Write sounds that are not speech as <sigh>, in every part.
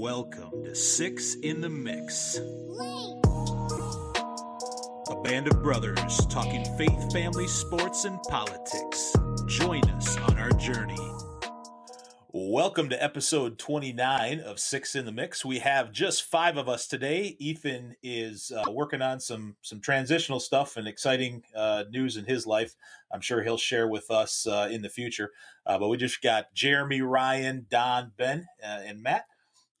Welcome to Six in the Mix. A band of brothers talking faith, family, sports, and politics. Join us on our journey. Welcome to episode 29 of Six in the Mix. We have just five of us today. Ethan is uh, working on some some transitional stuff and exciting uh, news in his life. I'm sure he'll share with us uh, in the future. Uh, but we just got Jeremy, Ryan, Don, Ben, uh, and Matt.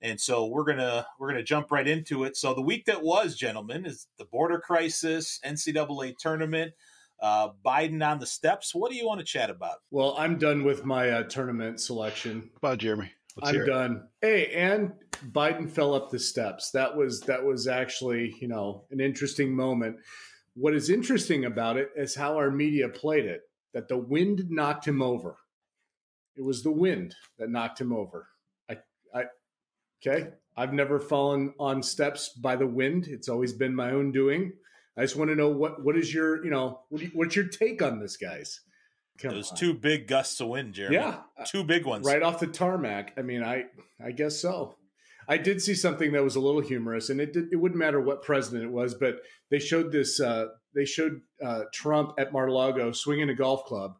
And so we're gonna we're gonna jump right into it. So the week that was, gentlemen, is the border crisis, NCAA tournament, uh, Biden on the steps. What do you want to chat about? Well, I'm done with my uh, tournament selection. About Jeremy, Let's I'm done. Hey, and Biden fell up the steps. That was that was actually you know an interesting moment. What is interesting about it is how our media played it. That the wind knocked him over. It was the wind that knocked him over. I, I, okay. I've never fallen on steps by the wind. It's always been my own doing. I just want to know what what is your you know what you, what's your take on this, guys? Come Those on. two big gusts of wind, Jeremy. Yeah, two big ones right off the tarmac. I mean, I I guess so. I did see something that was a little humorous, and it did, it wouldn't matter what president it was, but they showed this. Uh, they showed uh, Trump at Mar-a-Lago swinging a golf club,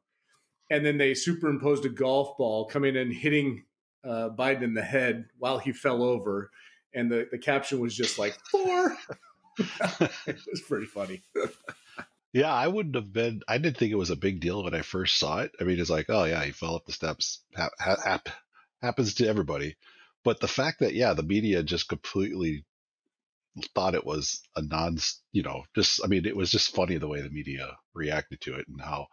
and then they superimposed a golf ball coming and hitting uh, Biden in the head while he fell over, and the the caption was just like <laughs> four. <laughs> it was pretty funny. yeah, I wouldn't have been. I didn't think it was a big deal when I first saw it. I mean, it's like, oh yeah, he fell up the steps. Ha- ha- happens to everybody. But the fact that yeah, the media just completely thought it was a non, you know, just I mean, it was just funny the way the media reacted to it and how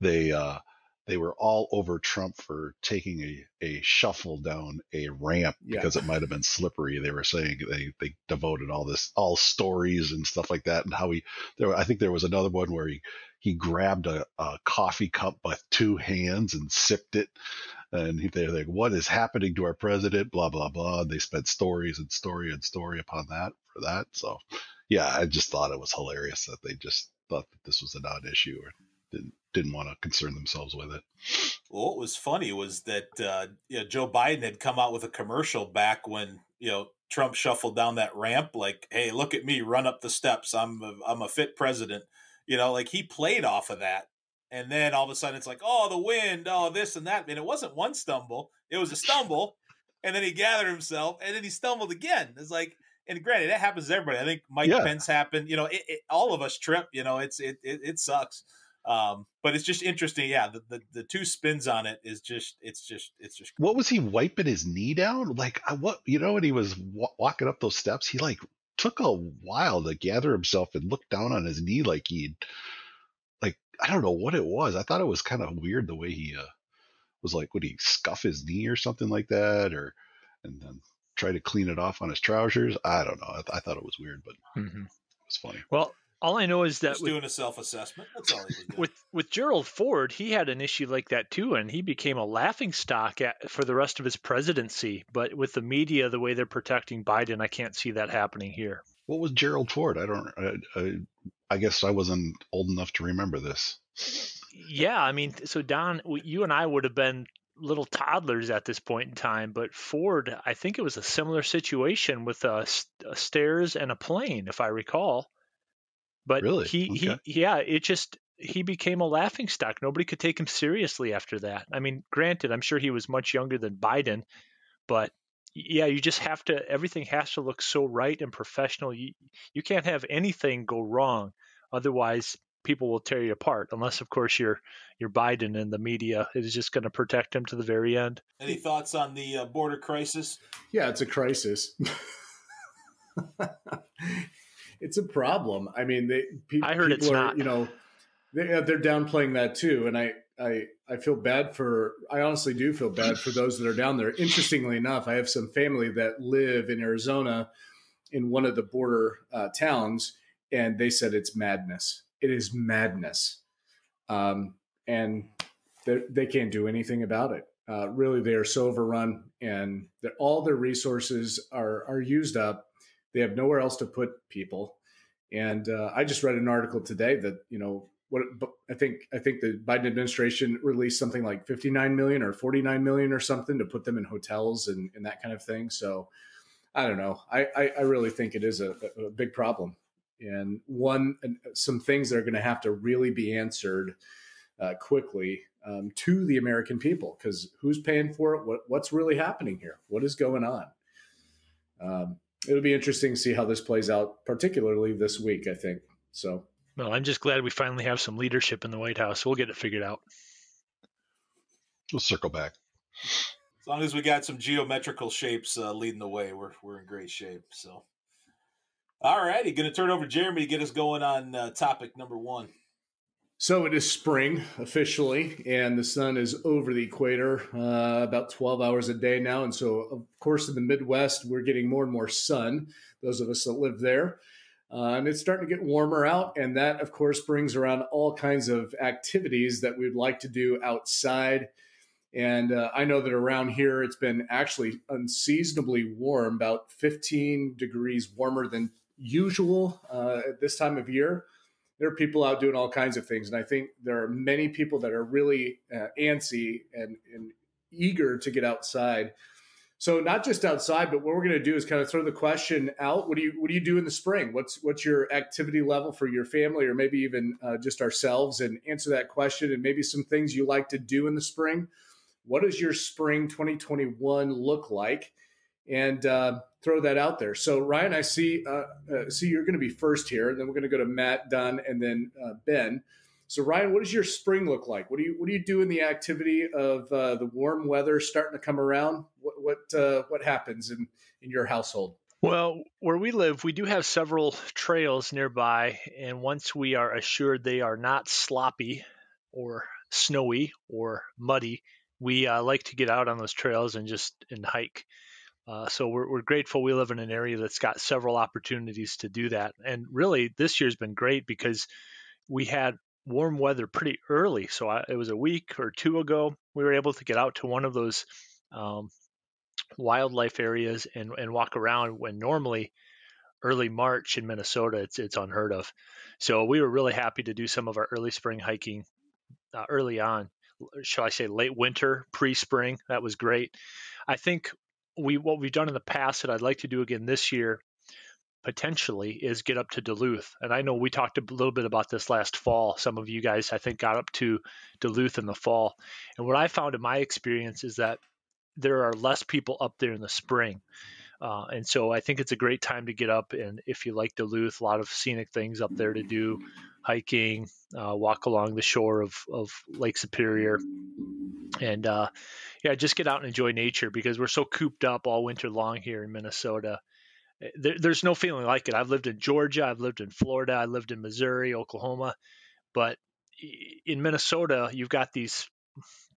they uh they were all over Trump for taking a, a shuffle down a ramp yeah. because it might have been slippery. They were saying they, they devoted all this, all stories and stuff like that. And how he, there, I think there was another one where he, he grabbed a, a coffee cup with two hands and sipped it. And they're like, what is happening to our president? Blah, blah, blah. And they spent stories and story and story upon that for that. So yeah, I just thought it was hilarious that they just thought that this was a non issue or didn't didn't want to concern themselves with it. Well, what was funny was that uh, you know, Joe Biden had come out with a commercial back when you know Trump shuffled down that ramp, like, "Hey, look at me, run up the steps. I'm a, I'm a fit president." You know, like he played off of that, and then all of a sudden it's like, "Oh, the wind, oh this and that." And it wasn't one stumble; it was a stumble, and then he gathered himself, and then he stumbled again. It's like, and granted, that happens to everybody. I think Mike yeah. Pence happened. You know, it, it, all of us trip. You know, it's it, it, it sucks. Um, but it's just interesting. Yeah, the, the, the two spins on it is just it's just it's just. What was he wiping his knee down? Like what you know when he was w- walking up those steps, he like took a while to gather himself and look down on his knee like he'd like I don't know what it was. I thought it was kind of weird the way he uh, was like would he scuff his knee or something like that or and then try to clean it off on his trousers. I don't know. I, th- I thought it was weird, but mm-hmm. it was funny. Well, all I know is that with, doing a self assessment. That's all he was doing. With with Gerald Ford, he had an issue like that too, and he became a laughing stock at, for the rest of his presidency. But with the media, the way they're protecting Biden, I can't see that happening here. What was Gerald Ford? I don't. I, I, I guess I wasn't old enough to remember this. Yeah, I mean, so Don, you and I would have been little toddlers at this point in time, but Ford, I think it was a similar situation with a, a stairs and a plane, if I recall. But really? he, okay. he, yeah, it just, he became a laughing stock. Nobody could take him seriously after that. I mean, granted, I'm sure he was much younger than Biden, but yeah, you just have to, everything has to look so right and professional. You, you can't have anything go wrong. Otherwise, people will tear you apart unless of course you're you're Biden and the media is just going to protect him to the very end. Any thoughts on the uh, border crisis? Yeah, it's a crisis. <laughs> it's a problem. I mean, they pe- I heard people it's are, not. You know, they, they're downplaying that too, and I, I, I feel bad for. I honestly do feel bad for those that are down there. Interestingly enough, I have some family that live in Arizona, in one of the border uh, towns, and they said it's madness. It is madness, um, and they can't do anything about it. Uh, really, they are so overrun, and that all their resources are are used up they have nowhere else to put people. And uh, I just read an article today that you know what I think I think the Biden administration released something like 59 million or 49 million or something to put them in hotels and, and that kind of thing. So I don't know. I, I, I really think it is a, a, big problem, and one some things that are going to have to really be answered uh, quickly um, to the American people because who's paying for it? What, what's really happening here? What is going on? Um, it'll be interesting to see how this plays out, particularly this week. I think so. Well, I'm just glad we finally have some leadership in the White House. We'll get it figured out. We'll circle back. As long as we got some geometrical shapes uh, leading the way, we're we're in great shape. So, all righty, going to turn over to Jeremy to get us going on uh, topic number one. So it is spring officially, and the sun is over the equator uh, about 12 hours a day now. And so, of course, in the Midwest, we're getting more and more sun, those of us that live there. Uh, and it's starting to get warmer out. And that, of course, brings around all kinds of activities that we'd like to do outside. And uh, I know that around here, it's been actually unseasonably warm, about 15 degrees warmer than usual uh, at this time of year there are people out doing all kinds of things. And I think there are many people that are really uh, antsy and, and eager to get outside. So not just outside, but what we're going to do is kind of throw the question out. What do you what do you do in the spring? What's what's your activity level for your family, or maybe even uh, just ourselves, and answer that question. And maybe some things you like to do in the spring. What does your spring 2021 look like? And uh, throw that out there. So Ryan, I see uh, uh, see you're going to be first here, and then we're going to go to Matt, Don, and then uh, Ben. So Ryan, what does your spring look like? What do you what do you do in the activity of uh, the warm weather starting to come around? What what what happens in in your household? Well, where we live, we do have several trails nearby, and once we are assured they are not sloppy or snowy or muddy, we uh, like to get out on those trails and just and hike. Uh, so we're, we're grateful we live in an area that's got several opportunities to do that. And really, this year's been great because we had warm weather pretty early. So I, it was a week or two ago, we were able to get out to one of those um, wildlife areas and, and walk around when normally early March in Minnesota, it's, it's unheard of. So we were really happy to do some of our early spring hiking uh, early on. Shall I say late winter, pre spring? That was great. I think we what we've done in the past that I'd like to do again this year potentially is get up to Duluth. And I know we talked a little bit about this last fall. Some of you guys I think got up to Duluth in the fall. And what I found in my experience is that there are less people up there in the spring. Uh, and so I think it's a great time to get up. And if you like Duluth, a lot of scenic things up there to do hiking, uh, walk along the shore of, of Lake Superior. And uh, yeah, just get out and enjoy nature because we're so cooped up all winter long here in Minnesota. Eh, there, there's no feeling like it. I've lived in Georgia, I've lived in Florida, I lived in Missouri, Oklahoma, but in Minnesota, you've got these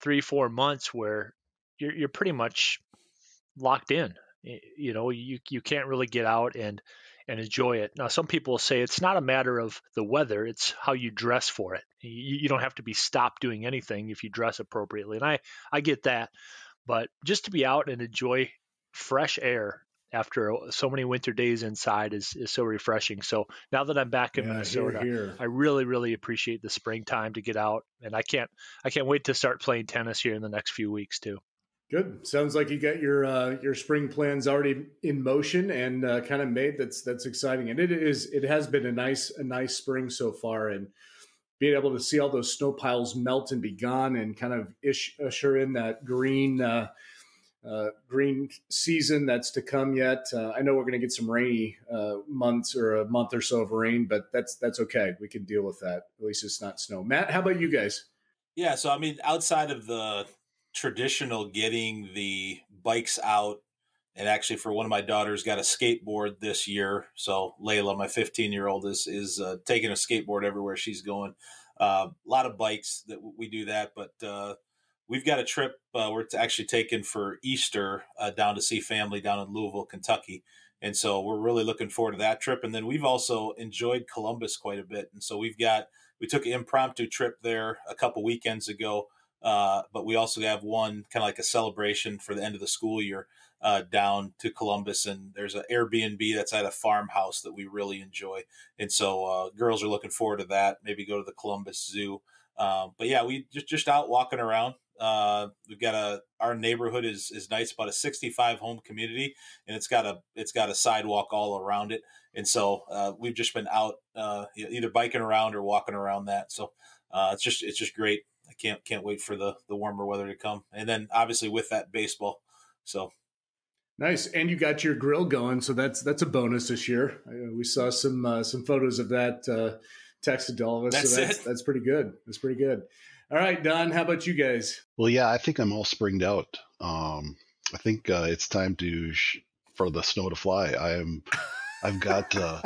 three, four months where you're, you're pretty much locked in. You know, you you can't really get out and and enjoy it. Now, some people say it's not a matter of the weather, it's how you dress for it. You, you, don't have to be stopped doing anything if you dress appropriately. And I, I get that. But just to be out and enjoy fresh air after so many winter days inside is, is so refreshing. So now that I'm back in yeah, Minnesota, here, here. I really, really appreciate the springtime to get out. And I can't, I can't wait to start playing tennis here in the next few weeks too. Good. Sounds like you got your uh, your spring plans already in motion and uh, kind of made. That's that's exciting, and it is it has been a nice a nice spring so far, and being able to see all those snow piles melt and be gone, and kind of ish, usher in that green uh, uh green season that's to come yet. Uh, I know we're going to get some rainy uh, months or a month or so of rain, but that's that's okay. We can deal with that. At least it's not snow. Matt, how about you guys? Yeah, so I mean, outside of the traditional getting the bikes out and actually for one of my daughters got a skateboard this year. So layla my 15 year old is is uh, taking a skateboard everywhere she's going. Uh, a lot of bikes that we do that but uh, we've got a trip uh, we're actually taking for easter uh, down to see family down in louisville kentucky. And so we're really looking forward to that trip. And then we've also enjoyed columbus quite a bit. And so we've got we took an impromptu trip there a couple weekends ago uh, but we also have one kind of like a celebration for the end of the school year uh, down to Columbus, and there's an Airbnb that's at a farmhouse that we really enjoy, and so uh, girls are looking forward to that. Maybe go to the Columbus Zoo. Um, but yeah, we just just out walking around, Uh, we've got a our neighborhood is is nice, about a 65 home community, and it's got a it's got a sidewalk all around it, and so uh, we've just been out uh, either biking around or walking around that. So it's just it's just great. I can't can't wait for the the warmer weather to come, and then obviously with that baseball. So nice, and you got your grill going, so that's that's a bonus this year. we saw some uh, some photos of that uh, texted to all of us. That's so that's, it. that's pretty good. That's pretty good. All right, Don, how about you guys? Well, yeah, I think I'm all springed out. Um, I think uh, it's time to sh- for the snow to fly. I am. I've got. Uh,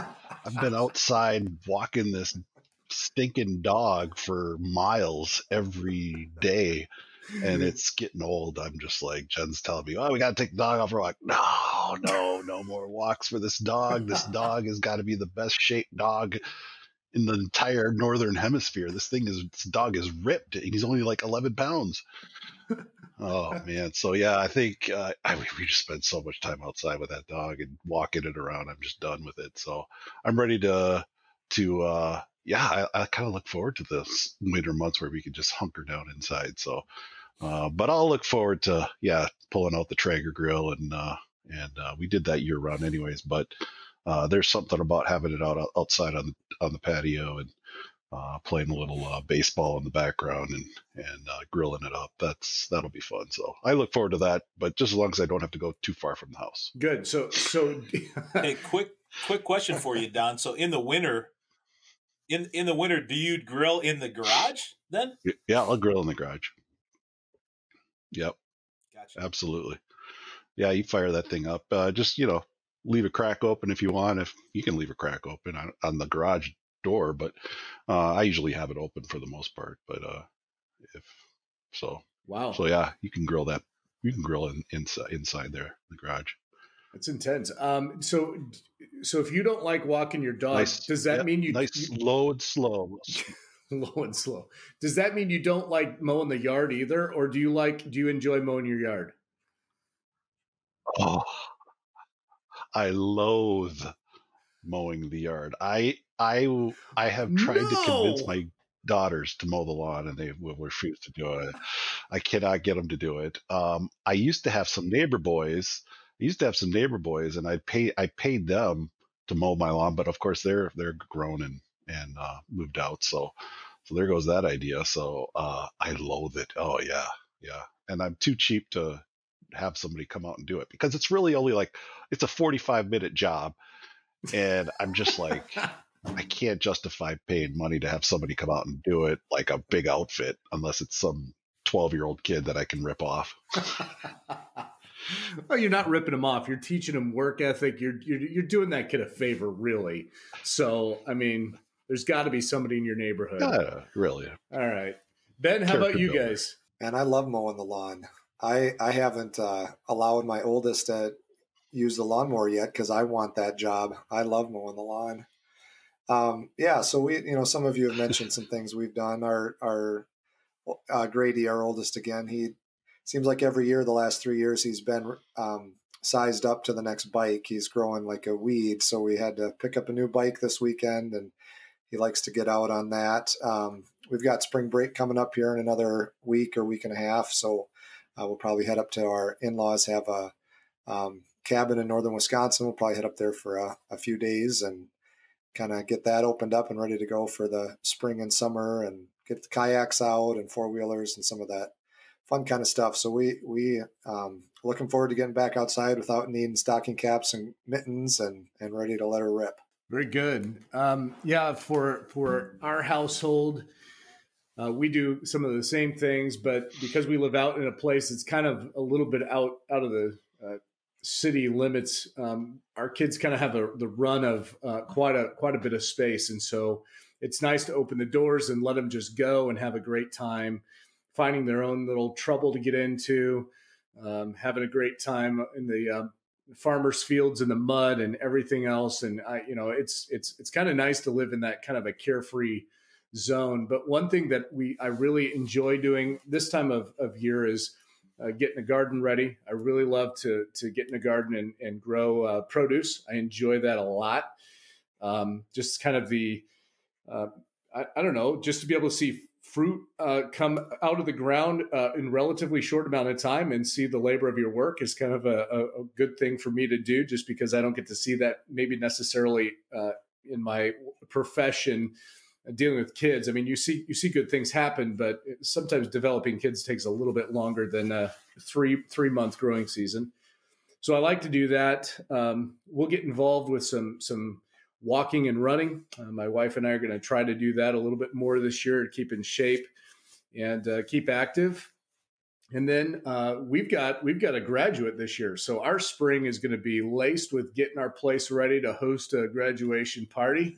I've been <laughs> outside walking this stinking dog for miles every day and <laughs> it's getting old. I'm just like Jen's telling me, "Oh, we got to take the dog off for a walk." No, no, no more walks for this dog. This <laughs> dog has got to be the best shaped dog in the entire northern hemisphere. This thing is this dog is ripped, and he's only like 11 pounds. oh <laughs> man, so yeah, I think uh, I mean, we just spent so much time outside with that dog and walking it around. I'm just done with it. So I'm ready to to uh, yeah, I, I kind of look forward to this winter months where we can just hunker down inside. So, uh, but I'll look forward to yeah pulling out the Traeger grill and uh, and uh, we did that year round anyways. But uh, there's something about having it out outside on the on the patio and uh, playing a little uh, baseball in the background and and grilling it up. That's that'll be fun. So I look forward to that. But just as long as I don't have to go too far from the house. Good. So so hey, quick quick question for you, Don. So in the winter in in the winter, do you grill in the garage then? Yeah, I'll grill in the garage. Yep. Gotcha. Absolutely. Yeah, you fire that thing up. Uh, just you know, leave a crack open if you want. If you can leave a crack open on, on the garage door, but uh, I usually have it open for the most part. But uh, if so, wow. So yeah, you can grill that. You can grill in, inside inside there, in the garage. It's intense. Um, so, so if you don't like walking your dog, nice, does that mean you nice you, slow and slow, <laughs> low and slow? Does that mean you don't like mowing the yard either, or do you like do you enjoy mowing your yard? Oh, I loathe mowing the yard. I I I have tried no. to convince my daughters to mow the lawn and they will refuse to do it. I cannot get them to do it. Um, I used to have some neighbor boys I used to have some neighbor boys, and I pay I paid them to mow my lawn, but of course they're they're grown and and uh, moved out, so so there goes that idea. So uh, I loathe it. Oh yeah, yeah, and I'm too cheap to have somebody come out and do it because it's really only like it's a 45 minute job, and I'm just like. I <laughs> can't justify paying money to have somebody come out and do it like a big outfit unless it's some 12 year old kid that I can rip off. <laughs> well, you're not ripping them off. You're teaching them work ethic. You're you're, you're doing that kid a favor, really. So, I mean, there's got to be somebody in your neighborhood. Yeah, really. All right, Ben. How about you guys? And I love mowing the lawn. I I haven't uh, allowed my oldest to use the lawnmower yet because I want that job. I love mowing the lawn. Um, yeah, so we, you know, some of you have mentioned some things we've done. Our our uh, Grady, our oldest again, he seems like every year the last three years he's been um, sized up to the next bike. He's growing like a weed, so we had to pick up a new bike this weekend, and he likes to get out on that. Um, we've got spring break coming up here in another week or week and a half, so uh, we'll probably head up to our in-laws have a um, cabin in northern Wisconsin. We'll probably head up there for a, a few days and kind of get that opened up and ready to go for the spring and summer and get the kayaks out and four wheelers and some of that fun kind of stuff. So we we um, looking forward to getting back outside without needing stocking caps and mittens and and ready to let her rip. Very good. Um, yeah, for for our household, uh, we do some of the same things, but because we live out in a place that's kind of a little bit out out of the uh, city limits, um, our kids kind of have a, the run of uh, quite a quite a bit of space, and so it's nice to open the doors and let them just go and have a great time finding their own little trouble to get into, um, having a great time in the uh, farmers' fields in the mud and everything else. And I, you know, it's it's it's kind of nice to live in that kind of a carefree zone. But one thing that we I really enjoy doing this time of, of year is uh, getting a garden ready. I really love to to get in a garden and, and grow uh, produce. I enjoy that a lot. Um, just kind of the uh, I, I, don't know, just to be able to see fruit uh, come out of the ground uh, in relatively short amount of time and see the labor of your work is kind of a, a, good thing for me to do just because I don't get to see that maybe necessarily uh, in my profession uh, dealing with kids. I mean, you see you see good things happen, but sometimes developing kids takes a little bit longer than a three three month growing season. So I like to do that. Um, we'll get involved with some some walking and running. Uh, my wife and I are going to try to do that a little bit more this year to keep in shape and uh, keep active. And then uh, we've got we've got a graduate this year, so our spring is going to be laced with getting our place ready to host a graduation party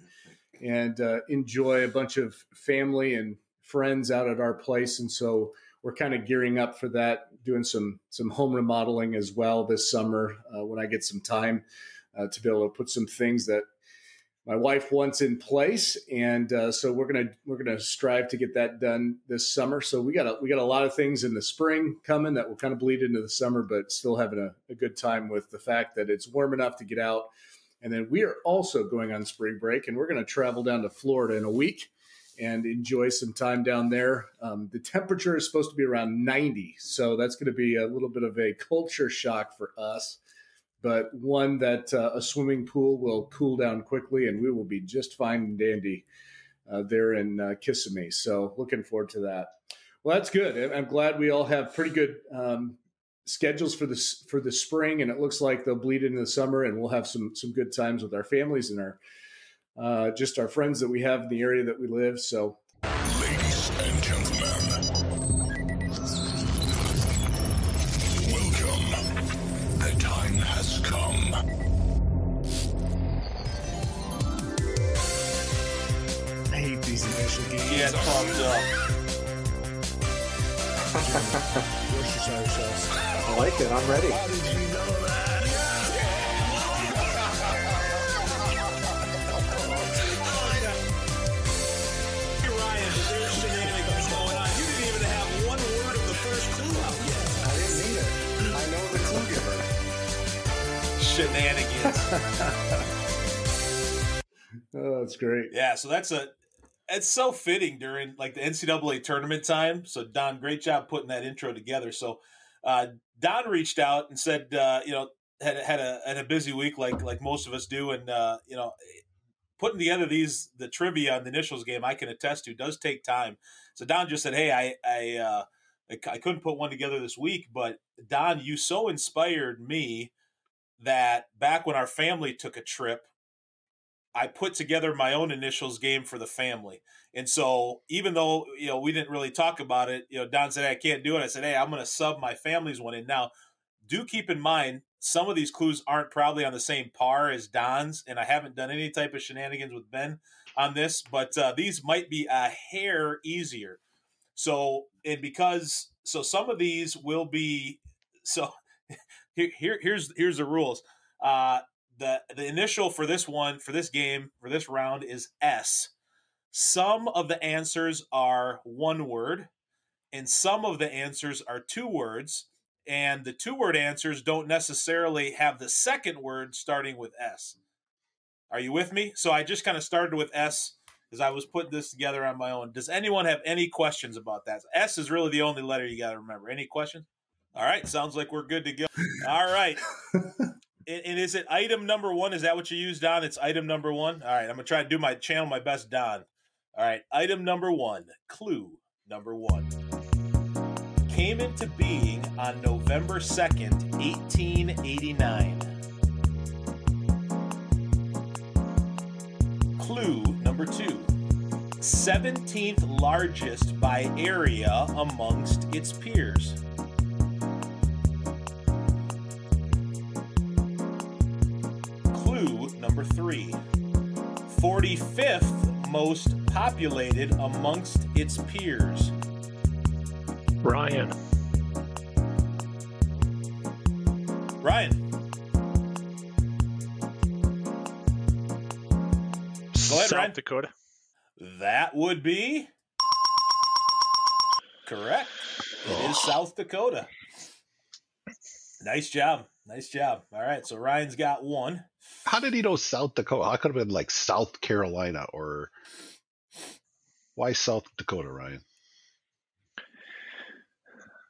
and uh, enjoy a bunch of family and friends out at our place. And so we're kind of gearing up for that, doing some some home remodeling as well this summer uh, when I get some time uh, to be able to put some things that my wife wants in place, and uh, so we're gonna we're gonna strive to get that done this summer. So we got a, we got a lot of things in the spring coming that will kind of bleed into the summer, but still having a, a good time with the fact that it's warm enough to get out. And then we are also going on spring break, and we're going to travel down to Florida in a week and enjoy some time down there. Um, the temperature is supposed to be around 90, so that's going to be a little bit of a culture shock for us but one that uh, a swimming pool will cool down quickly and we will be just fine and dandy uh, there in uh, Kissimmee. So looking forward to that. Well, that's good. I'm glad we all have pretty good um, schedules for this for the spring, and it looks like they'll bleed into the summer, and we'll have some some good times with our families and our uh, just our friends that we have in the area that we live. So, get pumped up. <laughs> I like it. I'm ready. shenanigans. <laughs> oh, that's great. Yeah, so that's a it's so fitting during like the NCAA tournament time. So Don, great job putting that intro together. So uh, Don reached out and said, uh, you know, had had a had a busy week like like most of us do, and uh, you know, putting together these the trivia on the initials game, I can attest to does take time. So Don just said, hey, I I uh, I couldn't put one together this week, but Don, you so inspired me that back when our family took a trip I put together my own initials game for the family. And so even though, you know, we didn't really talk about it, you know, Don said, I can't do it. I said, hey, I'm going to sub my family's one in. Now, do keep in mind, some of these clues aren't probably on the same par as Don's, and I haven't done any type of shenanigans with Ben on this, but uh, these might be a hair easier. So, and because, so some of these will be, so <laughs> here, here here's, here's the rules. Uh, the the initial for this one for this game for this round is S. Some of the answers are one word, and some of the answers are two words. And the two word answers don't necessarily have the second word starting with S. Are you with me? So I just kind of started with S as I was putting this together on my own. Does anyone have any questions about that? S is really the only letter you got to remember. Any questions? All right, sounds like we're good to go. All right. <laughs> And, and, is it item number one? Is that what you used, Don? It's item number one. All right, I'm gonna try to do my channel my best, Don. All right, item number one, clue number one, came into being on November second, 1889. Clue number two, 17th largest by area amongst its peers. Number three. 45th most populated amongst its peers. Ryan. Ryan. Go ahead, South Ryan. Dakota. That would be correct. It is oh. South Dakota. Nice job. Nice job. All right. So Ryan's got one. How did he know South Dakota? I could have been like South Carolina or why South Dakota, Ryan?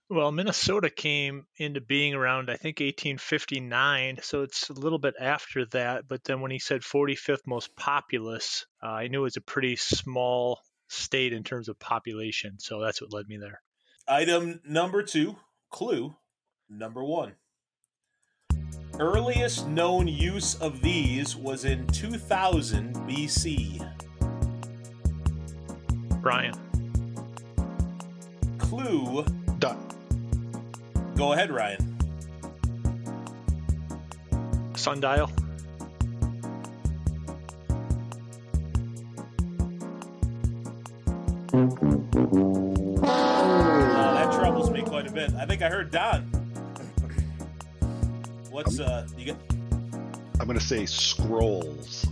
Well, Minnesota came into being around, I think, 1859. So it's a little bit after that. But then when he said 45th most populous, uh, I knew it was a pretty small state in terms of population. So that's what led me there. Item number two, clue number one. Earliest known use of these was in 2000 BC. Brian. Clue. Done. Go ahead, Ryan. Sundial. Uh, that troubles me quite a bit. I think I heard Don. What's uh you get? I'm gonna say scrolls.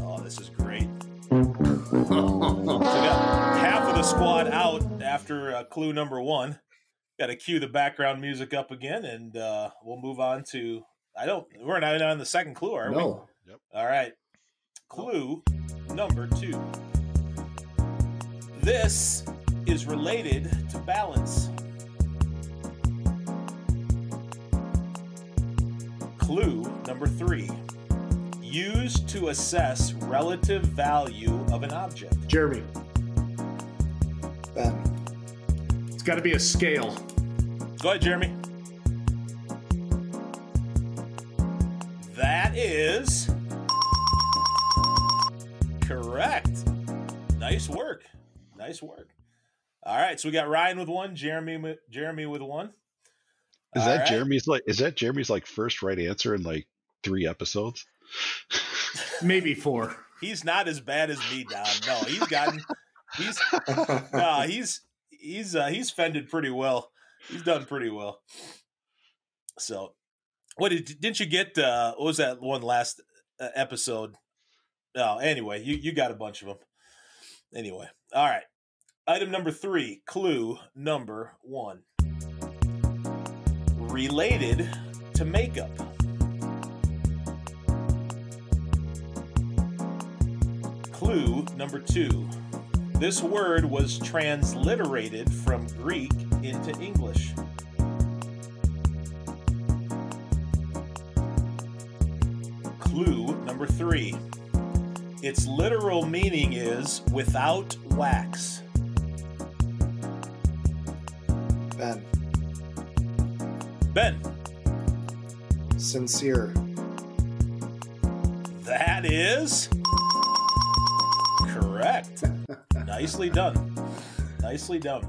Oh, this is great. So we got half of the squad out after uh, clue number one. Got to cue the background music up again, and uh, we'll move on to. I don't. We're not on the second clue, are we? no. All right. Clue number two. This is related to balance. Clue number three. Used to assess relative value of an object. Jeremy, Ben. it's got to be a scale. Go ahead, Jeremy. That is correct. Nice work. Nice work. All right, so we got Ryan with one, Jeremy Jeremy with one. Is All that right. Jeremy's like? Is that Jeremy's like first right answer in like three episodes? Maybe four. He's not as bad as me, Don. No, he's gotten he's no, he's he's uh, he's fended pretty well. He's done pretty well. So, what did didn't you get? Uh, what was that one last uh, episode? No, anyway, you you got a bunch of them. Anyway, all right. Item number three, clue number one. Related to makeup. Clue number two. This word was transliterated from Greek into English. Clue number three. Its literal meaning is without wax. Ben. Sincere. that is correct. <laughs> Nicely done. Nicely done.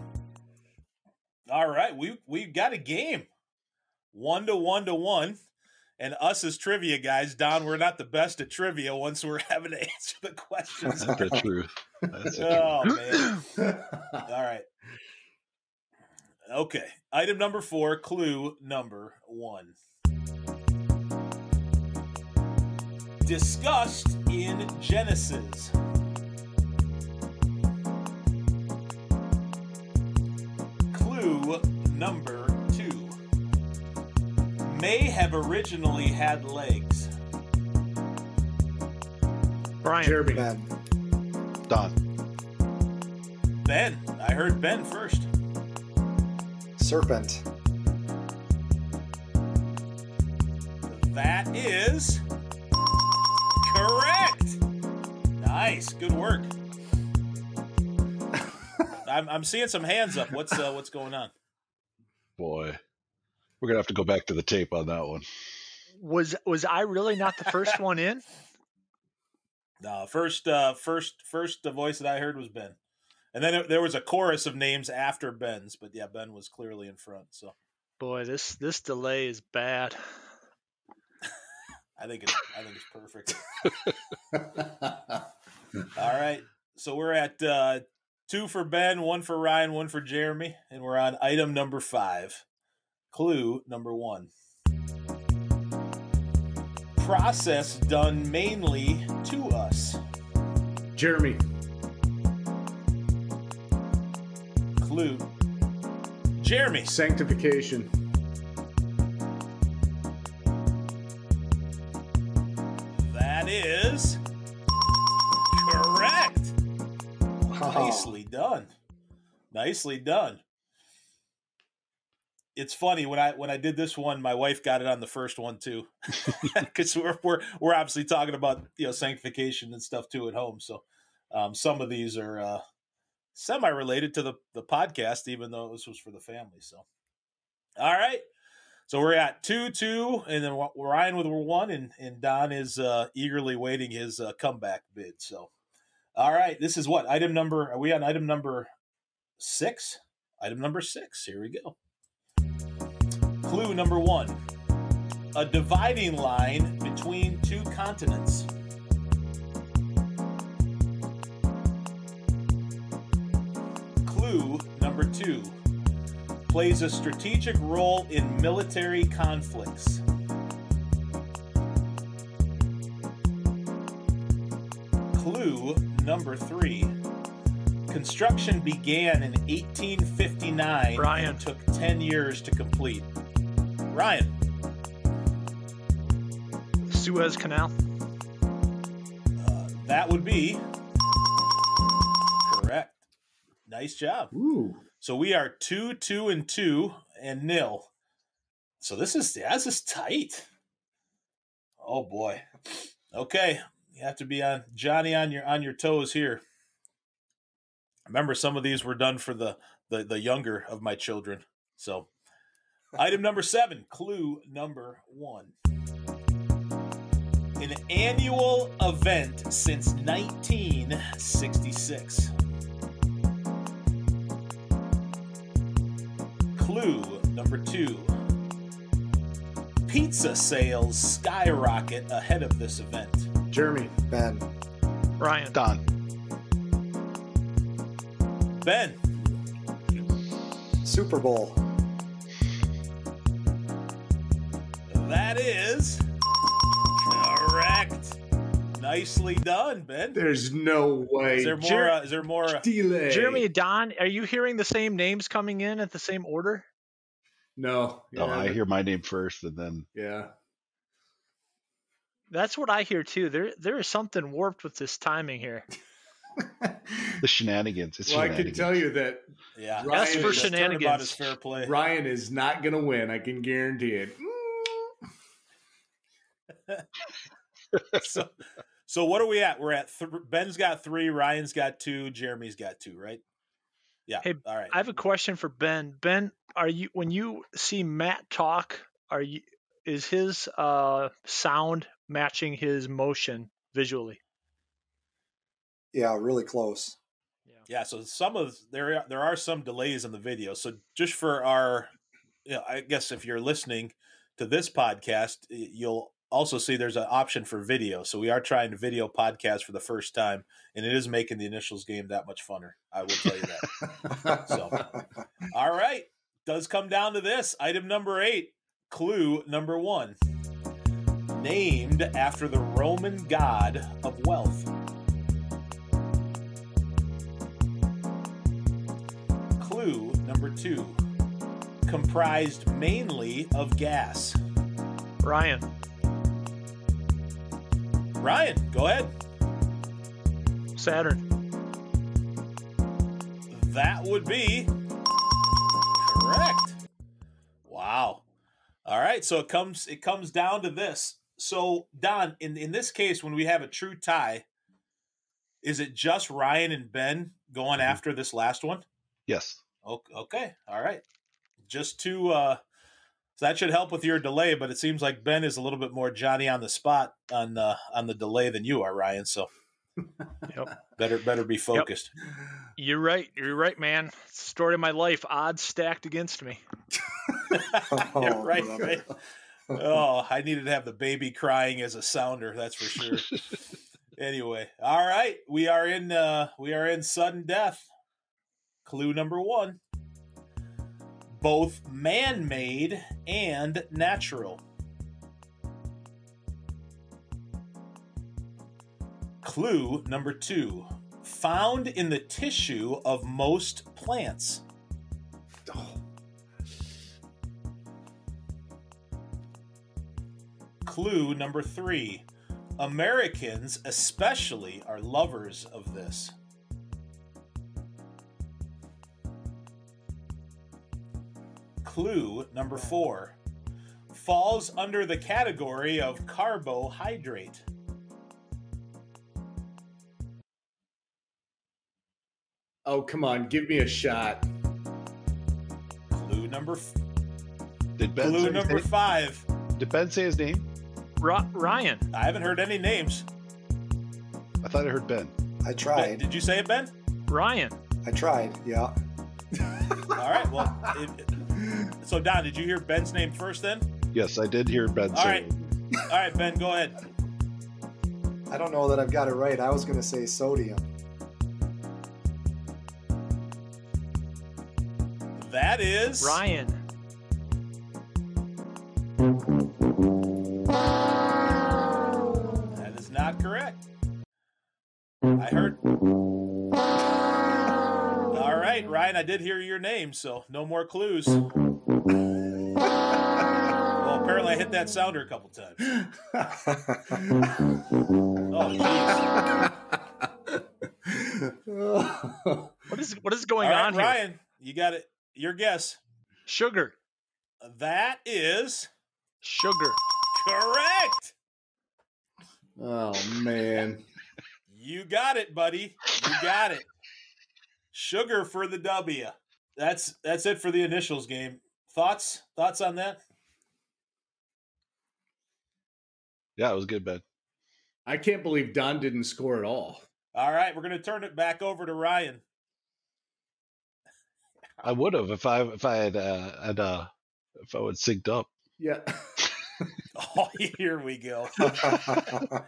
All right, we we've got a game. One to one to one. And us as trivia guys, Don, we're not the best at trivia once we're <laughs> having to answer the questions. That's the truth. <laughs> That's the oh, truth. oh man. All right. Okay. Item number four, clue number one. Discussed in Genesis. Clue number two. May have originally had legs. Brian. Jeremy, Ben. Don. Ben. I heard Ben first. Serpent. That is Nice, good work. I'm, I'm seeing some hands up. What's uh, what's going on? Boy, we're gonna have to go back to the tape on that one. Was was I really not the first one in? <laughs> No, first uh, first first uh, voice that I heard was Ben, and then there- there was a chorus of names after Ben's, but yeah, Ben was clearly in front. So Boy, this this delay is bad. <laughs> I think it's I think it's perfect. <laughs> All right, so we're at uh, two for Ben, one for Ryan, one for Jeremy, and we're on item number five. Clue number one. Process done mainly to us. Jeremy, Clue. Jeremy. sanctification. Done. Nicely done. it's funny when I when I did this one, my wife got it on the first one too, <laughs> <laughs> because we're, we're we're obviously talking about you know sanctification and stuff too at home. So um, some of these are uh, semi related to the the podcast, even though this was for the family. So all right, so we're at two two, and then Ryan with one, and and Don is uh, eagerly waiting his uh, comeback bid. So all right, this is what item number? Are we on item number six? Item number six. Here we go. Clue number one a dividing line between two continents. Clue number two plays a strategic role in military conflicts. Number three construction began in 1859 Ryan. and took 10 years to complete. Ryan. Suez Canal. Uh, that would be correct. Nice job. Ooh. So we are two, two, and two, and nil. So this is yeah, this is tight. Oh boy. Okay, you have to be on Johnny on your on your toes here. Remember, some of these were done for the the, the younger of my children. So, item number <laughs> seven, clue number one. An annual event since 1966. Clue number two. Pizza sales skyrocket ahead of this event. Jeremy. Ben. Ryan. Don. Ben. Super Bowl. That is correct. Nicely done, Ben. There's no way. Is there more? Jer- Uh, is there more? Uh, Delay. Jeremy, Don, are you hearing the same names coming in at the same order? No. Oh, I hear my name first, and then Yeah. That's what I hear too. There, there is something warped with this timing here. <laughs> the shenanigans. It's well, I shenanigans. can tell you that yeah, Ryan That's for is- shenanigans. is fair play. <laughs> Ryan is not going to win. I can guarantee it. so, so what are we at? We're at th- Ben's got three, Ryan's got two, Jeremy's got two, right? Yeah. Hey, all right. I have a question for Ben. Ben, are you when you see Matt talk, are you is his uh sound matching his motion visually? Yeah, really close. Yeah, so some of there are- there are some delays in the video. So just for our, you know, I guess if you're listening to this podcast, you'll also see there's an option for video. So we are trying to video podcast for the first time, and it is making the initials game that much funner. I will tell you that. So. <laughs> All right, does come down to this item number eight, clue number one, named after the Roman god of wealth. Clue number two, comprised mainly of gas. Ryan, Ryan, go ahead. Saturn, That would be correct. Wow. All right, so it comes it comes down to this. So Don, in in this case, when we have a true tie, is it just Ryan and Ben going Mhm. after this last one? yes. O- Okay, all right. Just to uh so that should help with your delay, but it seems like Ben is a little bit more Johnny on the spot on the on the delay than you are, Ryan. So <laughs> Yep. better better be focused. you're right. You're right, man. Story of my life. Odds stacked against me. <laughs> Yeah, right, right. Oh, I needed to have the baby crying as a sounder, that's for sure. <laughs> anyway, all right, we are in uh we are in sudden death. Clue number 1. Both man-made and natural. Clue number 2. Found in the tissue of most plants. Clue number three Americans, especially, are lovers of this. clue number four falls under the category of carbohydrate. Oh, come on, give me a shot. Clue number f- Did Ben clue say number his name? five. Did Ben say his name? Ro- Ryan. I haven't heard any names. I thought I heard Ben. I Ben, tried. did you say it, Ben? Ryan. I tried. Yeah. <laughs> All right. Well, it, so Don, did you hear Ben's name first? Then. Yes, I did hear Ben All say. right. All right, Ben, go ahead. I don't know that I've got it right. I was going to say sodium. That is Ryan. I heard. Mm-hmm. All right, Ryan, I did hear your name, so no more clues. Mm-hmm. Well, apparently I hit that sounder a couple times. <laughs> Oh, jeez. <laughs> What is what is going All right, on here? Ryan, you got it. Your guess. Sugar. That is Sugar. correct. oh man. You got it, buddy. You got it. Sugar for the W. That's that's it for the initials game. Thoughts? Thoughts on that? Yeah, it was good, Ben. I can't believe Don didn't score at all. All right, we're going to turn it back over to Ryan. I would have if I if I had uh, had uh if I would synced up. Yeah. <laughs> <laughs> Oh, here we go. <laughs>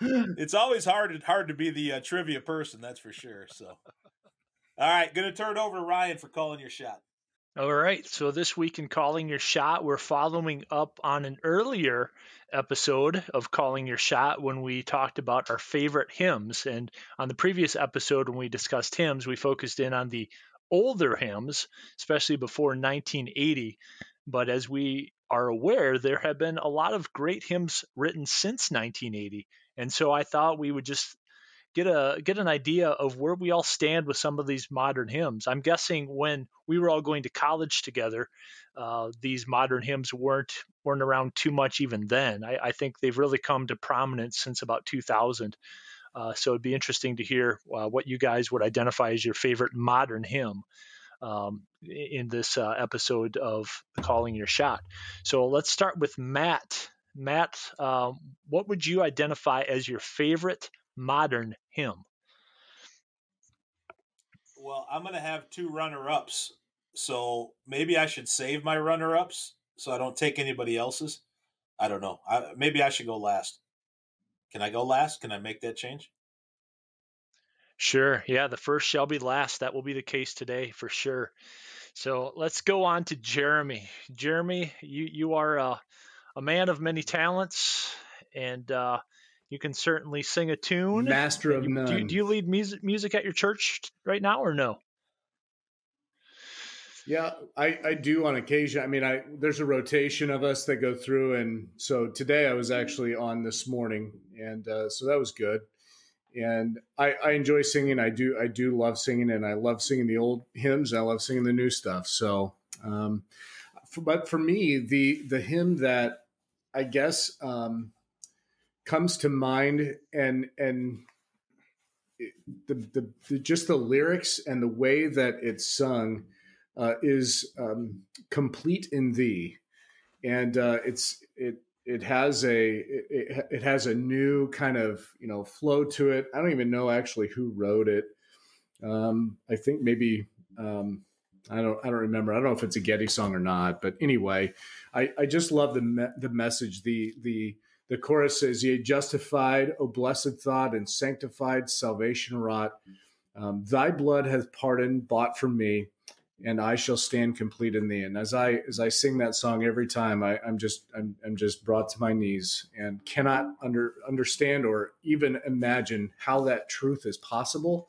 <laughs> It's always hard hard to be the uh, trivia person, that's for sure. So, all right, going to turn it over to Ryan for calling your shot. All right. So this week in Calling Your Shot, we're following up on an earlier episode of Calling Your Shot when we talked about our favorite hymns. And on the previous episode, when we discussed hymns, we focused in on the older hymns, especially before 1980. But as we are aware, there have been a lot of great hymns written since 1980. And so I thought we would just get a get an idea of where we all stand with some of these modern hymns. I'm guessing when we were all going to college together, uh, these modern hymns weren't weren't around too much even then. I, I think they've really come to prominence since about 2000. Uh, so it'd be interesting to hear uh, what you guys would identify as your favorite modern hymn um, in this uh, episode of Calling Your Shot. So let's start with Matt. Matt, um, what would you identify as your favorite modern hymn? Well, I'm going to have two runner ups. So maybe I should save my runner ups so I don't take anybody else's. I don't know. I, maybe I should go last. Can I go last? Can I make that change? Sure. Yeah, the first shall be last. That will be the case today for sure. So let's go on to Jeremy. Jeremy, you you are a, a man of many talents, and uh, you can certainly sing a tune. Master of You- none. do, you, do you lead music music at your church right now, or no? Yeah, I, I do on occasion. I mean, I there's a rotation of us that go through, and so today I was actually on this morning, and uh, so that was good. And I, I enjoy singing. I do I do love singing, and I love singing the old hymns. I love singing the new stuff. So, um, for, but for me, the the hymn that I guess um, comes to mind, and and the, the the just the lyrics and the way that it's sung uh, is um, complete in thee, and uh, it's it it has a it- it has a new kind of you know flow to it. I don't even know actually who wrote it. Um, I think maybe um, I don't I don't remember. I don't know if it's a Getty song or not. But anyway, I, I just love the me- the message. The the the chorus says, "Ye justified, O blessed thought, and sanctified, salvation wrought. Um, Thy blood hath pardoned, bought from me." and I shall stand complete in thee. And as I as I sing that song every time, I, I'm just I'm, I'm just brought to my knees and cannot under understand or even imagine how that truth is possible.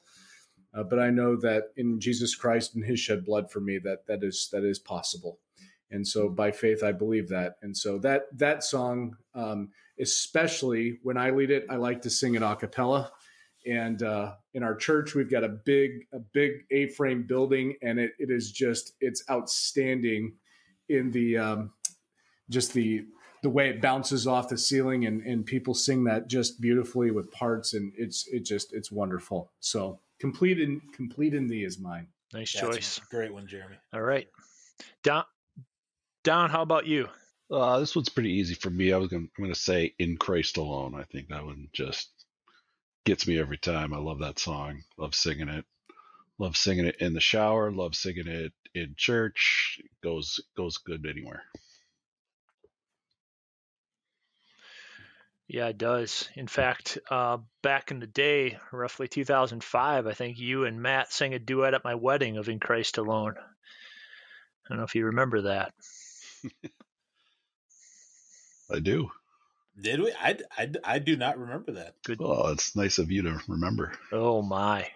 Uh, but I know that in Jesus Christ and His shed blood for me, that that is that is possible. And so by faith, I believe that. And so that that song, um, especially when I lead it, I like to sing it a cappella and uh, in our church we've got a big a big a-frame building and it, it is just it's outstanding in the um, just the the way it bounces off the ceiling and and people sing that just beautifully with parts and it's it just it's wonderful. So complete in complete in thee is mine. Nice choice. Great one, Jeremy. All right, Don. Don, how about you? Uh, this one's pretty easy for me. I was gonna, I'm going to say "In Christ Alone." I think that one just gets me every time. I love that song. Love singing it. Love singing it in the shower. Love singing it in church. It goes goes good anywhere. Yeah, it does. In fact, uh, back in the day, roughly 2005, I think you and Matt sang a duet at my wedding of "In Christ Alone." I don't know if you remember that. <laughs> I do. Did we? I, I, I do not remember that. Good. Oh, it's nice of you to remember. Oh my.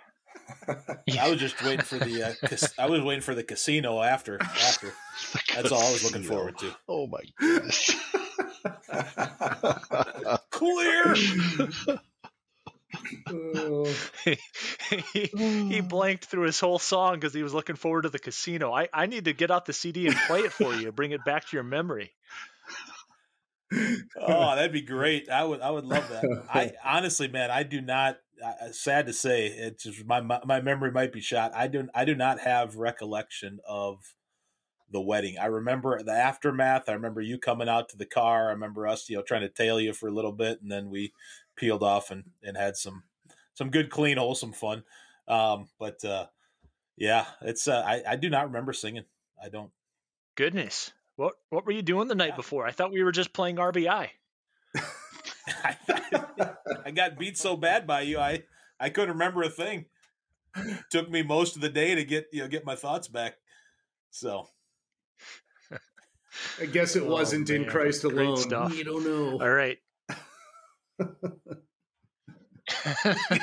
<laughs> I was just waiting for the. Uh, cas- I was waiting for the casino after. After. <laughs> That's all I was looking forward to. Oh my goodness. Clear. <laughs> he, he <sighs> blanked through his whole song because he was looking forward to the casino. I, I need to get out the CD and play it for you, bring it back to your memory. Oh, that'd be great. I would I would love that. I honestly, man, I do not. Uh, sad to say, it's just my, my my memory might be shot. I do I do not have recollection of the wedding. I remember the aftermath. I remember you coming out to the car. I remember us, you know, trying to tail you for a little bit, and then we peeled off and and had some some good, clean, wholesome fun. Um, but uh, yeah, it's uh, I I do not remember singing. I don't. Goodness. What what were you doing the night Yeah. before? I thought we were just playing RBI. I, <laughs> I got beat so bad by you. I I couldn't remember a thing. Took me most of the day to get you know get my thoughts back. So I guess it Oh, wasn't in man. Christ Great alone. stuff. You don't know. All right.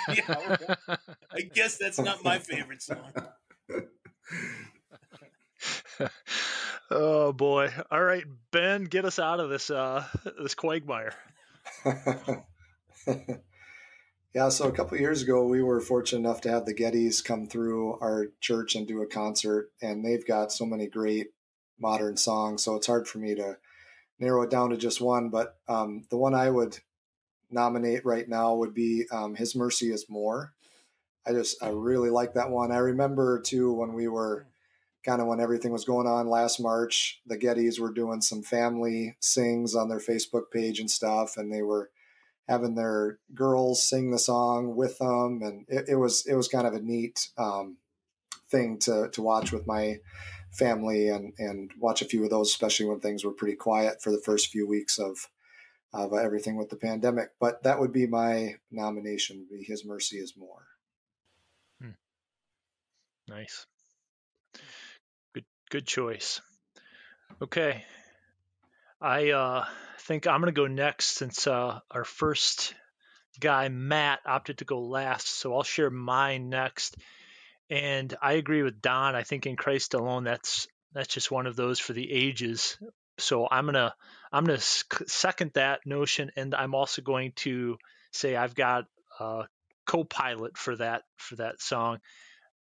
Yeah, <laughs> I guess that's not my favorite song. <laughs> oh boy. All right, Ben, get us out of this uh this quagmire. <laughs> yeah, so a couple years ago, we were fortunate enough to have the Gettys come through our church and do a concert, and they've got so many great modern songs. So it's hard for me to narrow it down to just one, but um, the one I would nominate right now would be um, "His Mercy Is More." I just I really like that one. I remember too when we were kind of when everything was going on last March, the Gettys were doing some family sings on their Facebook page and stuff, and they were having their girls sing the song with them, and it, it was it was kind of a neat um, thing to to watch with my family and and watch a few of those, especially when things were pretty quiet for the first few weeks of of everything with the pandemic. But that would be my nomination. Be His Mercy Is More. Nice. Good good choice. Okay. I uh think I'm gonna go next since uh our first guy, Matt, opted to go last, so I'll share mine next. And I agree with Don. I think in Christ alone, that's that's just one of those for the ages. So I'm gonna I'm gonna second that notion, and I'm also going to say I've got a co-pilot for that for that song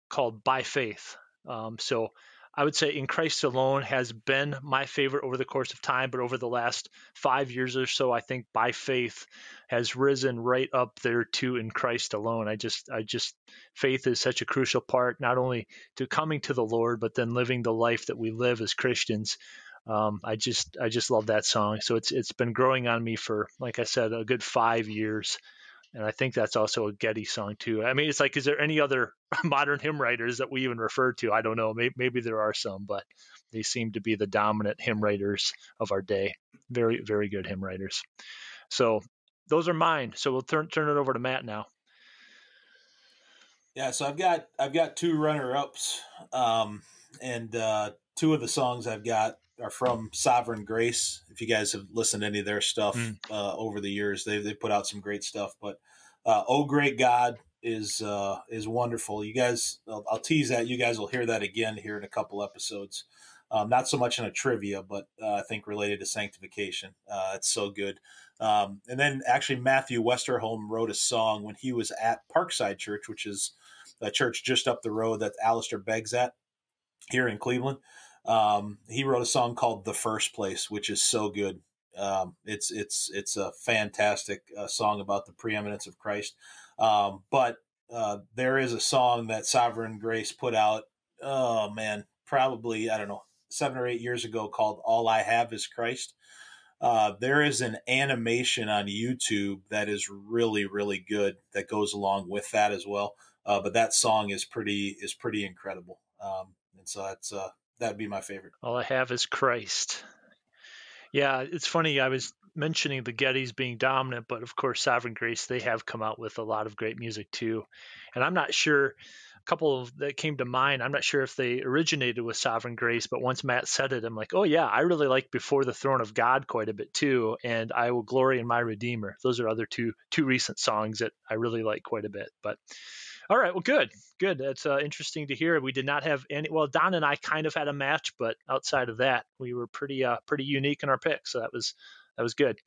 called By Faith. Um, so I would say In Christ Alone has been my favorite over the course of time, but over the last five years or so, I think By Faith has risen right up there too in Christ alone. I just, I just, faith is such a crucial part, not only to coming to the Lord, but then living the life that we live as Christians. Um, I just, I just love that song. So it's, it's been growing on me for, like I said, a good five years. And I think that's also a Getty song too. I mean, it's like, is there any other <laughs> modern hymn writers that we even refer to? I don't know. Maybe, maybe there are some, but they seem to be the dominant hymn writers of our day. Very, very good hymn writers. So those are mine. So we'll turn turn it over to Matt now. Yeah, so I've got I've got two runner ups, um, and uh, two of the songs I've got are from Sovereign Grace. If you guys have listened to any of their stuff Mm. uh, over the years, they they put out some great stuff. But uh, "Oh Great God" is uh, is wonderful. You guys, I'll, I'll tease that. You guys will hear that again here in a couple episodes. Um, not so much in a trivia, but uh, I think related to sanctification. Uh, it's so good. Um, and then actually, Matthew Westerholm wrote a song when he was at Parkside Church, which is a church just up the road that Alistair Begg's at here in Cleveland. Um, he wrote a song called "The First Place," which is so good. Um, it's it's it's a fantastic uh, song about the preeminence of Christ. Um, but uh, there is a song that Sovereign Grace put out. Oh man, probably I don't know seven or eight years ago called "All I Have Is Christ." Uh, there is an animation on YouTube that is really really good that goes along with that as well. Uh, but that song is pretty is pretty incredible, um, and so that's uh, that'd be my favorite. All I have is Christ. Yeah, it's funny. I was mentioning the Gettys being dominant, but of course, Sovereign Grace, they have come out with a lot of great music too. And I'm not sure, a couple of that came to mind, I'm not sure if they originated with Sovereign Grace, but once Matt said it, I'm like, oh yeah, I really like Before the Throne of God quite a bit too. And I Will Glory in My Redeemer. Those are other two two recent songs that I really like quite a bit. But all right. Well, good. Good. That's uh, interesting to hear. We did not have any. Well, Don and I kind of had a match, but outside of that, we were pretty uh, pretty unique in our picks. So that was that was good.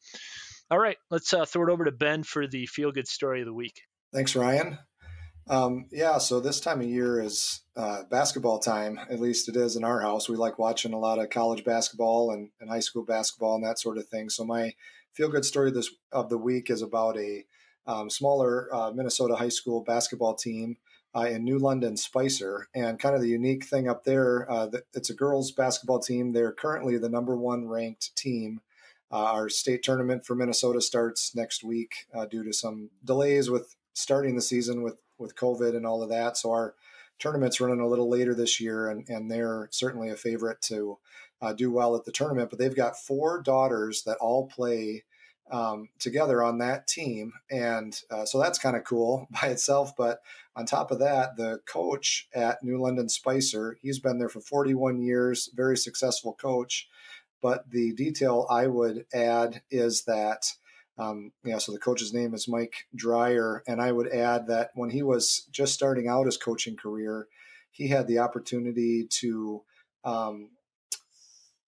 All right. Let's uh, throw it over to Ben for the feel good story of the week. Thanks, Ryan. Um, yeah. So this time of year is uh, basketball time. At least it is in our house. We like watching a lot of college basketball and, and high school basketball and that sort of thing. So my feel good story this of the week is about a um, smaller uh, Minnesota high school basketball team uh, in New London Spicer. And kind of the unique thing up there, uh, it's a girls basketball team. They're currently the number one ranked team. Uh, our state tournament for Minnesota starts next week uh, due to some delays with starting the season with, with COVID and all of that. So our tournament's running a little later this year, and, and they're certainly a favorite to uh, do well at the tournament. But they've got four daughters that all play um, together on that team. And uh, so that's kind of cool <laughs> by itself. But on top of that, the coach at New London Spicer, he's been there for 41 years, very successful coach. But the detail I would add is that, um, yeah, so the coach's name is Mike Dreier. And I would add that when he was just starting out his coaching career, he had the opportunity to um,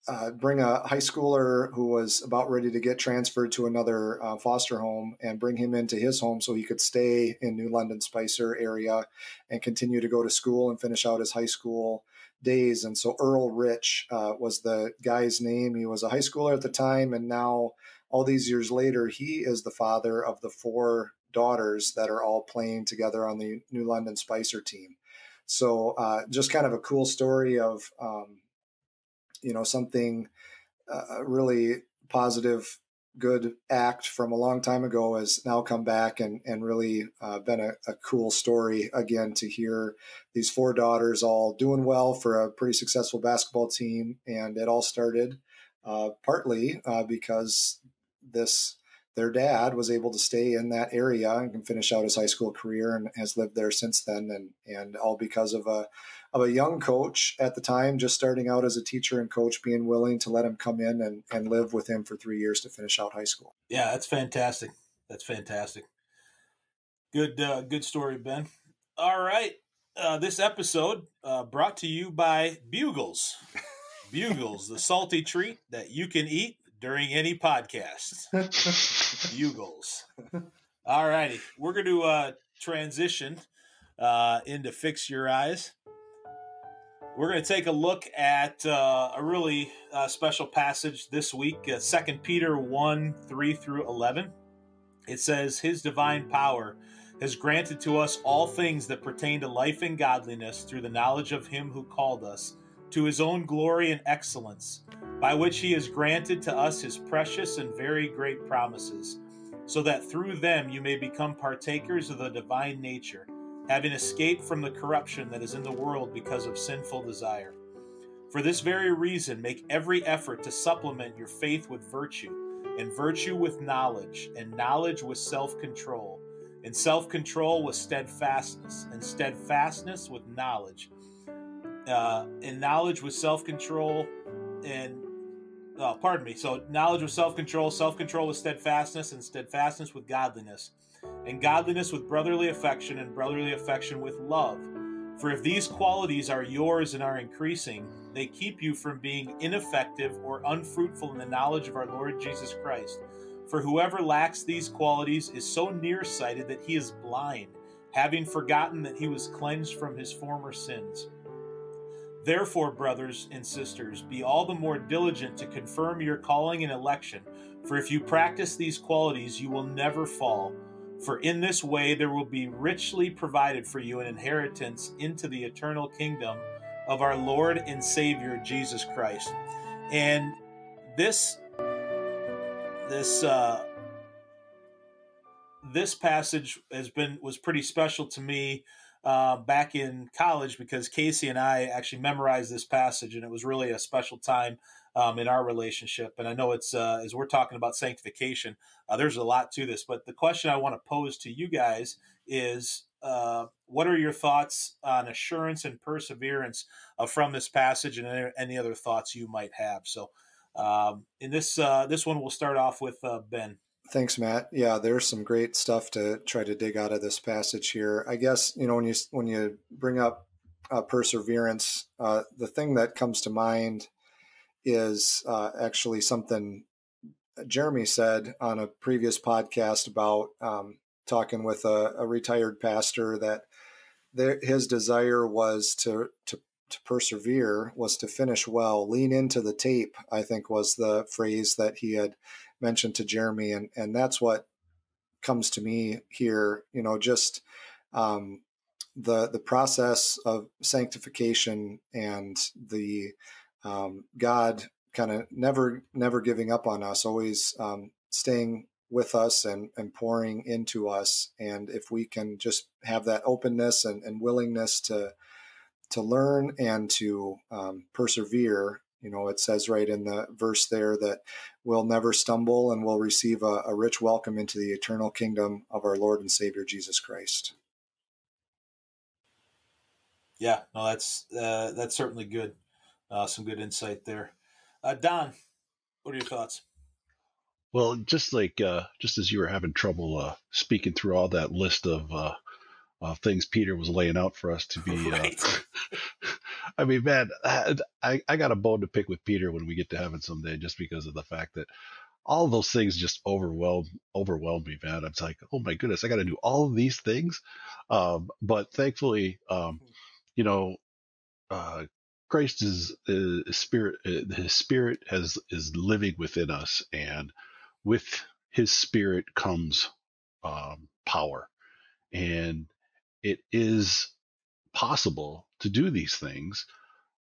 uh, bring a high schooler who was about ready to get transferred to another uh, foster home and bring him into his home so he could stay in New London Spicer area and continue to go to school and finish out his high school days. And so Earl Rich uh, was the guy's name. He was a high schooler at the time, and now all these years later, he is the father of the four daughters that are all playing together on the New London Spicer team. So uh, just kind of a cool story of um, you know something uh, really positive good act from a long time ago has now come back and, and really uh, been a, a, cool story again to hear these four daughters all doing well for a pretty successful basketball team. And it all started uh, partly uh, because this their dad was able to stay in that area and can finish out his high school career and has lived there since then. And, and all because of a, of a young coach at the time, just starting out as a teacher and coach, being willing to let him come in and, and live with him for three years to finish out high school. Yeah, that's fantastic. That's fantastic. Good, uh, good story, Ben. All right. Uh, this episode uh, brought to you by Bugles. Bugles, the salty treat that you can eat during any podcast. Bugles. All righty. We're going to uh, transition uh, into Fix Your Eyes. We're going to take a look at uh, a really uh, special passage this week, uh, 2 Peter 1 3 through 11. It says, His divine power has granted to us all things that pertain to life and godliness through the knowledge of Him who called us to His own glory and excellence, by which He has granted to us His precious and very great promises, so that through them you may become partakers of the divine nature having escaped from the corruption that is in the world because of sinful desire. For this very reason, make every effort to supplement your faith with virtue, and virtue with knowledge, and knowledge with self control, and self control with steadfastness, and steadfastness with knowledge, uh, and knowledge with self control, and oh, pardon me. So, knowledge with self control, self control with steadfastness, and steadfastness with godliness and godliness with brotherly affection, and brotherly affection with love. For if these qualities are yours and are increasing, they keep you from being ineffective or unfruitful in the knowledge of our Lord Jesus Christ. For whoever lacks these qualities is so nearsighted that he is blind, having forgotten that he was cleansed from his former sins. Therefore, brothers and sisters, be all the more diligent to confirm your calling and election, for if you practice these qualities, you will never fall. For in this way there will be richly provided for you an inheritance into the eternal kingdom of our Lord and Savior Jesus Christ. And this this uh, this passage has been was pretty special to me uh, back in college because Casey and I actually memorized this passage, and it was really a special time um, in our relationship. And I know it's uh, as we're talking about sanctification, uh, there's a lot to this. But the question I want to pose to you guys is. Uh, what are your thoughts on assurance and perseverance uh, from this passage, and any, other thoughts you might have? So, um, in this uh, this one, we'll start off with Ben. Thanks, Matt. Yeah, there's some great stuff to try to dig out of this passage here. I guess you know when you when you bring up uh, perseverance, uh, the thing that comes to mind is uh, actually something Jeremy said on a previous podcast about um, talking with a, a, retired pastor that there, his desire was to to to persevere, was to finish well, lean into the tape. I think was the phrase that he had mentioned to Jeremy, and and that's what comes to me here. You know, just um, the the process of sanctification and the um, God kind of never never giving up on us, always um, staying with us and, and pouring into us. And if we can just have that openness and, and willingness to to learn and to um, persevere, you know, it says right in the verse there that we'll never stumble and we'll receive a, a rich welcome into the eternal kingdom of our Lord and Savior Jesus Christ. Yeah, no, that's uh, that's certainly good. Uh, some good insight there. Uh, Don, what are your thoughts? Well, just like uh, just as you were having trouble uh, speaking through all that list of uh, uh, things Peter was laying out for us to be. Uh, right. <laughs> I mean, man, I, I got a bone to pick with Peter when we get to heaven someday, just because of the fact that all those things just overwhelmed overwhelmed me, man. I was like, oh my goodness, I got to do all these things. Um, but thankfully, um, you know, uh, Christ is, is spirit. Uh, his spirit has is living within us, and with His spirit comes um, power. And it is possible to do these things,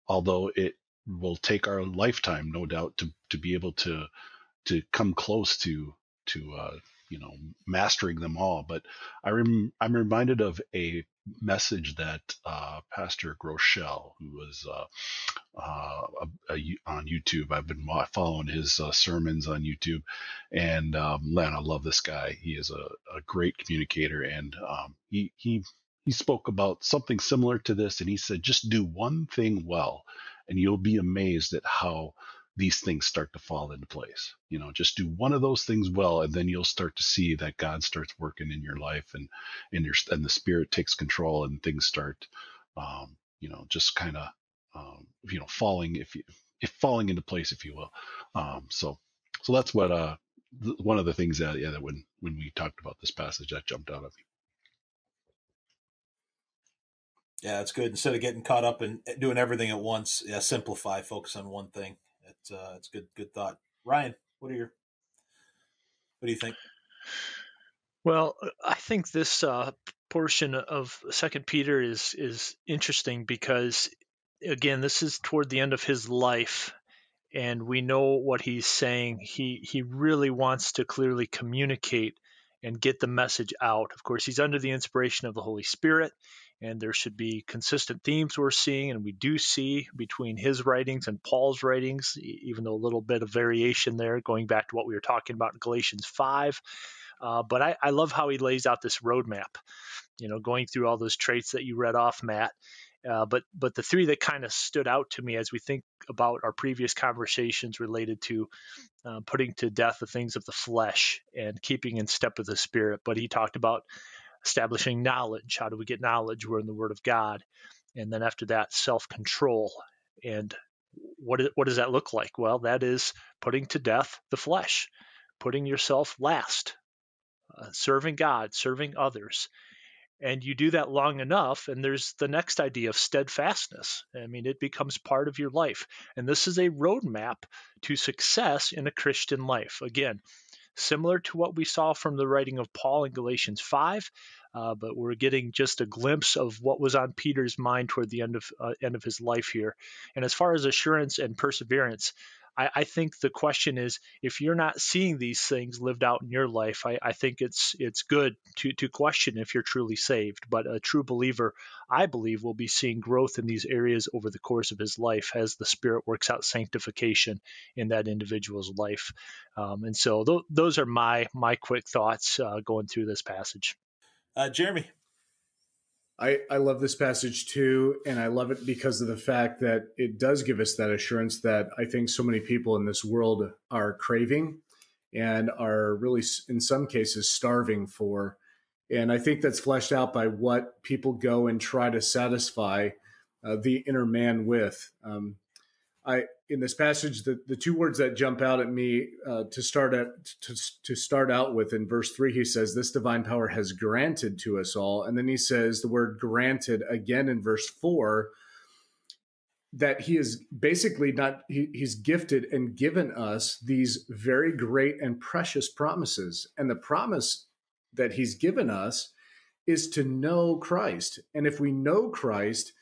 although it will take our lifetime, no doubt, to to be able to to come close to to uh, you know mastering them all. But I rem- I'm reminded of a message that uh, Pastor Groeschel, who was uh, uh, a, a, on YouTube, I've been following his uh, sermons on YouTube, and um, man, I love this guy. He is a, a great communicator, and um, he he he spoke about something similar to this and he said just do one thing well and you'll be amazed at how these things start to fall into place you know just do one of those things well and then you'll start to see that god starts working in your life and and your and the spirit takes control and things start um, you know just kind of um, you know falling if you if falling into place if you will um, so so that's what uh th- one of the things that yeah that when when we talked about this passage that jumped out of me Yeah, it's good. Instead of getting caught up and doing everything at once, yeah, simplify, focus on one thing. It's uh, it's good, good thought. Ryan, what are your, what do you think? Well, I think this uh, portion of Second Peter is is interesting because, again, this is toward the end of his life, and we know what he's saying. He he really wants to clearly communicate and get the message out. Of course, he's under the inspiration of the Holy Spirit and there should be consistent themes we're seeing, and we do see between his writings and Paul's writings, even though a little bit of variation there, going back to what we were talking about in Galatians 5. Uh, but I, I, love how he lays out this roadmap, you know, going through all those traits that you read off, Matt. Uh, but but the three that kind of stood out to me as we think about our previous conversations related to uh, putting to death the things of the flesh and keeping in step with the spirit. But he talked about establishing knowledge. How do we get knowledge? We're in the Word of God. And then after that, self control. And what, what does that look like? Well, that is putting to death the flesh, putting yourself last, uh, serving God, serving others. and you do that long enough and there's the next idea of steadfastness i mean it becomes part of your life and this is a roadmap to success in a christian life again similar to what we saw from the writing of paul in galatians 5 uh, but we're getting just a glimpse of what was on peter's mind toward the end of uh, end of his life here. And as far as assurance and perseverance I, I, think the question is if you're not seeing these things lived out in your life, I, I, think it's it's good to to question if you're truly saved. But a true believer, I believe, will be seeing growth in these areas over the course of his life as the Spirit works out sanctification in that individual's life. Um, and so th- those are my my quick thoughts uh, going through this passage. Uh, Jeremy, I, I love this passage too, and I love it because of the fact that it does give us that assurance that I think so many people in this world are craving and are really, in some cases, starving for. And I think that's fleshed out by what people go and try to satisfy uh, the inner man with. Um, I in this passage, the, the two words that jump out at me uh, to start at to, to start out with in verse three, he says, "This divine power has granted to us all," and then he says the word "granted" again in verse four. That he is basically not he, he's gifted and given us these very great and precious promises, and the promise that he's given us is to know Christ, and if we know Christ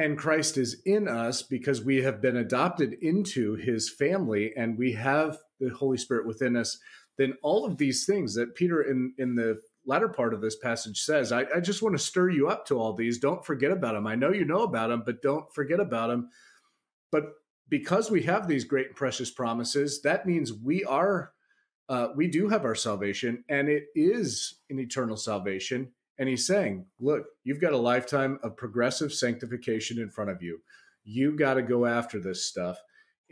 and Christ is in us because we have been adopted into his family and we have the Holy Spirit within us, then all of these things that Peter in, in the latter part of this passage says, I, I just want to stir you up to all these. Don't forget about them. I know you know about them, but don't forget about them. But because we have these great and precious promises, that means we are, uh, we do have our salvation and it is an eternal salvation and he's saying, look, you've got a lifetime of progressive sanctification in front of you. You got to go after this stuff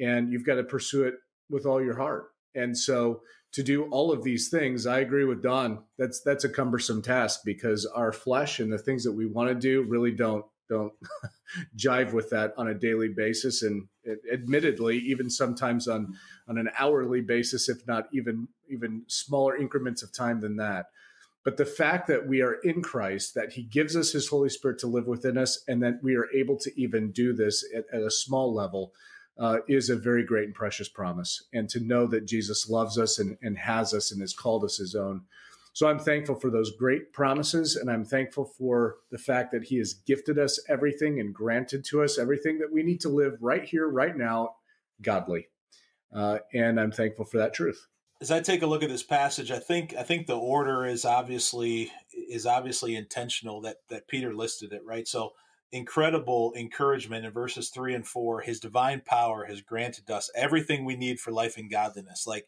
and you've got to pursue it with all your heart. And so to do all of these things, I agree with Don. That's that's a cumbersome task because our flesh and the things that we want to do really don't don't <laughs> jive with that on a daily basis and admittedly even sometimes on on an hourly basis if not even even smaller increments of time than that but the fact that we are in Christ, that He gives us His Holy Spirit to live within us, and that we are able to even do this at, at a small level, uh, is a very great and precious promise. And to know that Jesus loves us and, and has us and has called us His own. So I'm thankful for those great promises, and I'm thankful for the fact that He has gifted us everything and granted to us everything that we need to live right here, right now, godly. Uh, and I'm thankful for that truth as I take a look at this passage, I think I think the order is obviously is obviously intentional that that Peter listed it right. So incredible encouragement in verses three and four. His divine power has granted us everything we need for life and godliness. Like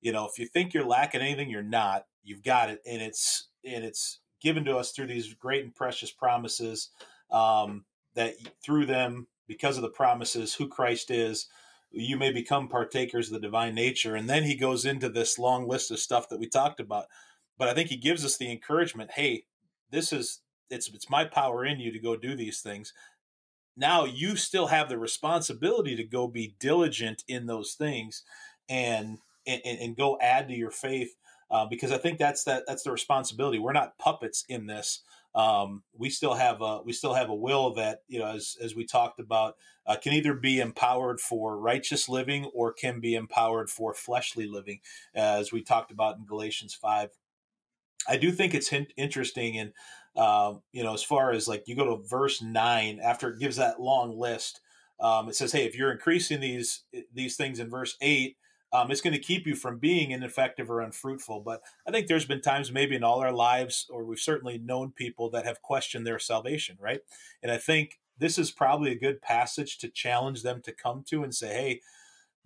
you know, if you think you're lacking anything, you're not. You've got it, and it's and it's given to us through these great and precious promises. Um, that through them, because of the promises, who Christ is you may become partakers of the divine nature. And then he goes into this long list of stuff that we talked about. But I think he gives us the encouragement, hey, this is it's it's my power in you to go do these things. Now you still have the responsibility to go be diligent in those things and and, and go add to your faith uh, because I think that's that that's the responsibility. We're not puppets in this um, we still have a we still have a will that you know as as we talked about uh, can either be empowered for righteous living or can be empowered for fleshly living, as we talked about in Galatians five. I do think it's interesting, and uh, you know, as far as like you go to verse nine after it gives that long list, um, it says, "Hey, if you're increasing these these things in verse eight, um, it's going to keep you from being ineffective or unfruitful. But I think there's been times, maybe in all our lives, or we've certainly known people that have questioned their salvation, right? And I think this is probably a good passage to challenge them to come to and say, hey,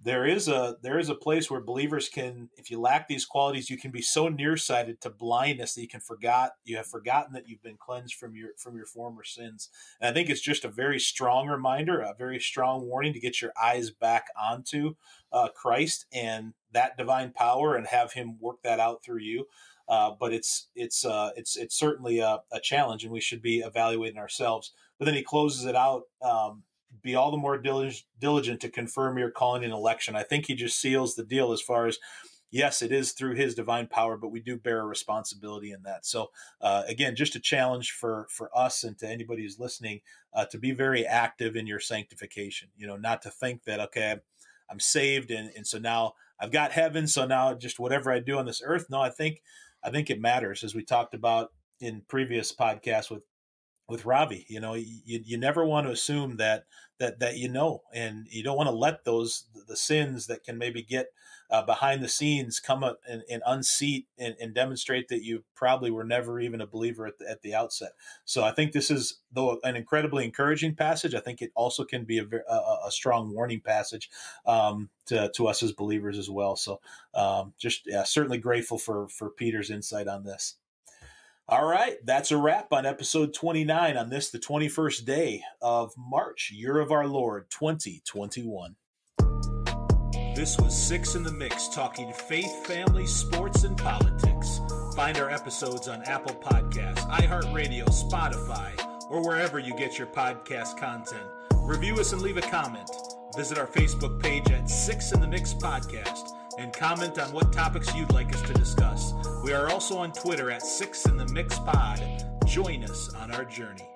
there is a there is a place where believers can if you lack these qualities you can be so nearsighted to blindness that you can forgot you have forgotten that you've been cleansed from your from your former sins. And i think it's just a very strong reminder a very strong warning to get your eyes back onto uh, christ and that divine power and have him work that out through you. Uh, but it's it's uh, it's it's certainly a, a, challenge and we should be evaluating ourselves. But then he closes it out um, be all the more diligent to confirm your calling and election. I think he just seals the deal as far as yes, it is through His divine power, but we do bear a responsibility in that. So, uh, again, just a challenge for for us and to anybody who's listening uh, to be very active in your sanctification. You know, not to think that okay, I'm saved and and so now I've got heaven, so now just whatever I do on this earth. No, I think I think it matters, as we talked about in previous podcasts with with Ravi. You know, you, you never want to assume that that that you know, and you don't want to let those the sins that can maybe get uh, behind the scenes come up and, and unseat and, and, demonstrate that you probably were never even a believer at the, at the outset. So I think this is though an incredibly encouraging passage. I think it also can be a, a, a strong warning passage um, to, to us as believers as well. So um, just yeah, certainly grateful for for Peter's insight on this. All right, that's a wrap on episode 29 on this, the 21st day of March, year of our Lord 2021. This was Six in the Mix, talking faith, family, sports, and politics. Find our episodes on Apple Podcasts, iHeartRadio, Spotify, or wherever you get your podcast content. Review us and leave a comment. Visit our Facebook page at Six in the Mix Podcast and comment on what topics you'd like us to discuss. We are also on Twitter at Six in the Mix Pod. Join us on our journey.